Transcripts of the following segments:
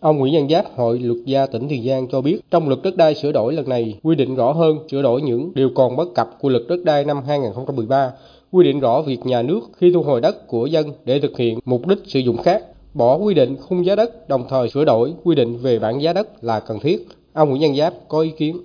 Ông Nguyễn Văn Giáp, Hội Luật gia tỉnh Tiền Giang cho biết, trong luật đất đai sửa đổi lần này quy định rõ hơn, sửa đổi những điều còn bất cập của luật đất đai năm 2013, quy định rõ việc nhà nước khi thu hồi đất của dân để thực hiện mục đích sử dụng khác, bỏ quy định khung giá đất, đồng thời sửa đổi quy định về bảng giá đất là cần thiết. Ông Nguyễn Văn Giáp có ý kiến.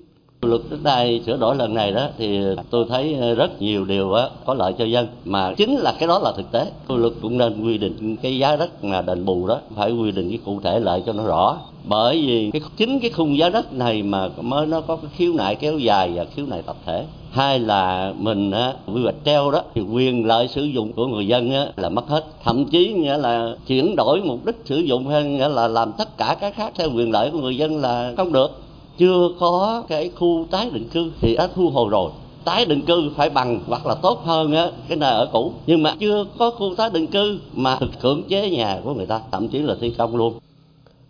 Luật đất đai sửa đổi lần này đó thì tôi thấy rất nhiều điều đó, có lợi cho dân mà chính là cái đó là thực tế. Luật cũng nên quy định cái giá đất mà đền bù đó phải quy định cái cụ thể lại cho nó rõ. Bởi vì cái chính cái khung giá đất này mà mới nó có cái khiếu nại kéo dài và khiếu nại tập thể. Hai là mình á, quy hoạch treo đó thì quyền lợi sử dụng của người dân á, là mất hết. Thậm chí nghĩa là chuyển đổi mục đích sử dụng hay nghĩa là làm tất cả cái khác theo quyền lợi của người dân là không được chưa có cái khu tái định cư thì đã thu hồi rồi. Tái định cư phải bằng hoặc là tốt hơn á cái nơi ở cũ. Nhưng mà chưa có khu tái định cư mà cưỡng chế nhà của người ta thậm chí là thi công luôn.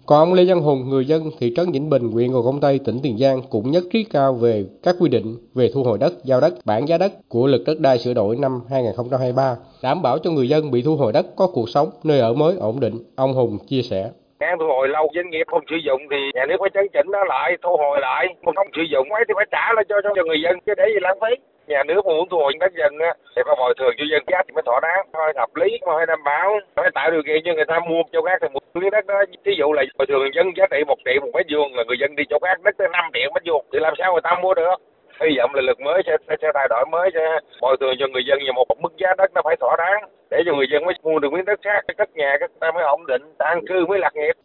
Còn ông Lê Văn Hùng, người dân thị trấn Vĩnh Bình, huyện Gò Công Tây, tỉnh Tiền Giang cũng nhất trí cao về các quy định về thu hồi đất, giao đất, bản giá đất của luật đất đai sửa đổi năm 2023, đảm bảo cho người dân bị thu hồi đất có cuộc sống, nơi ở mới ổn định. Ông Hùng chia sẻ đang thu hồi lâu, doanh nghiệp không sử dụng thì nhà nước phải chấn chỉnh nó lại, thu hồi lại. Mà không sử dụng ấy thì phải trả lại cho cho người dân, chứ để gì lãng phí. Nhà nước mà muốn thu hồi đất dân á, thì phải bồi thường cho dân giá thì mới thỏa đáng. Thôi hợp lý mà phải đảm bảo. Phải tạo điều kiện cho người ta mua chỗ khác thì một miếng đất đó ví dụ là bồi thường dân giá trị một triệu, một mét vuông là người dân đi chỗ khác, đất tới năm triệu mét vuông, thì làm sao người ta mua được? Hy vọng là luật mới sẽ, sẽ, sẽ thay đổi mới sẽ bồi thường cho người dân về một mức giá đất nó phải thỏa đáng để cho người dân mới mua được miếng đất khác cất nhà các ta mới ổn định an cư mới lạc nghiệp.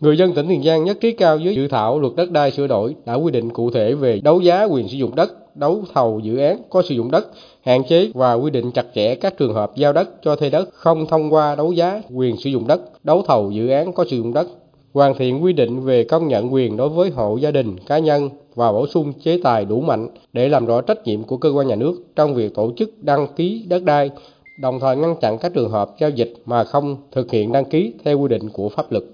Người dân tỉnh Tiền Giang nhất trí cao với dự thảo luật đất đai sửa đổi đã quy định cụ thể về đấu giá quyền sử dụng đất, đấu thầu dự án có sử dụng đất, hạn chế và quy định chặt chẽ các trường hợp giao đất cho thuê đất không thông qua đấu giá quyền sử dụng đất, đấu thầu dự án có sử dụng đất, hoàn thiện quy định về công nhận quyền đối với hộ gia đình, cá nhân và bổ sung chế tài đủ mạnh để làm rõ trách nhiệm của cơ quan nhà nước trong việc tổ chức đăng ký đất đai, đồng thời ngăn chặn các trường hợp giao dịch mà không thực hiện đăng ký theo quy định của pháp luật.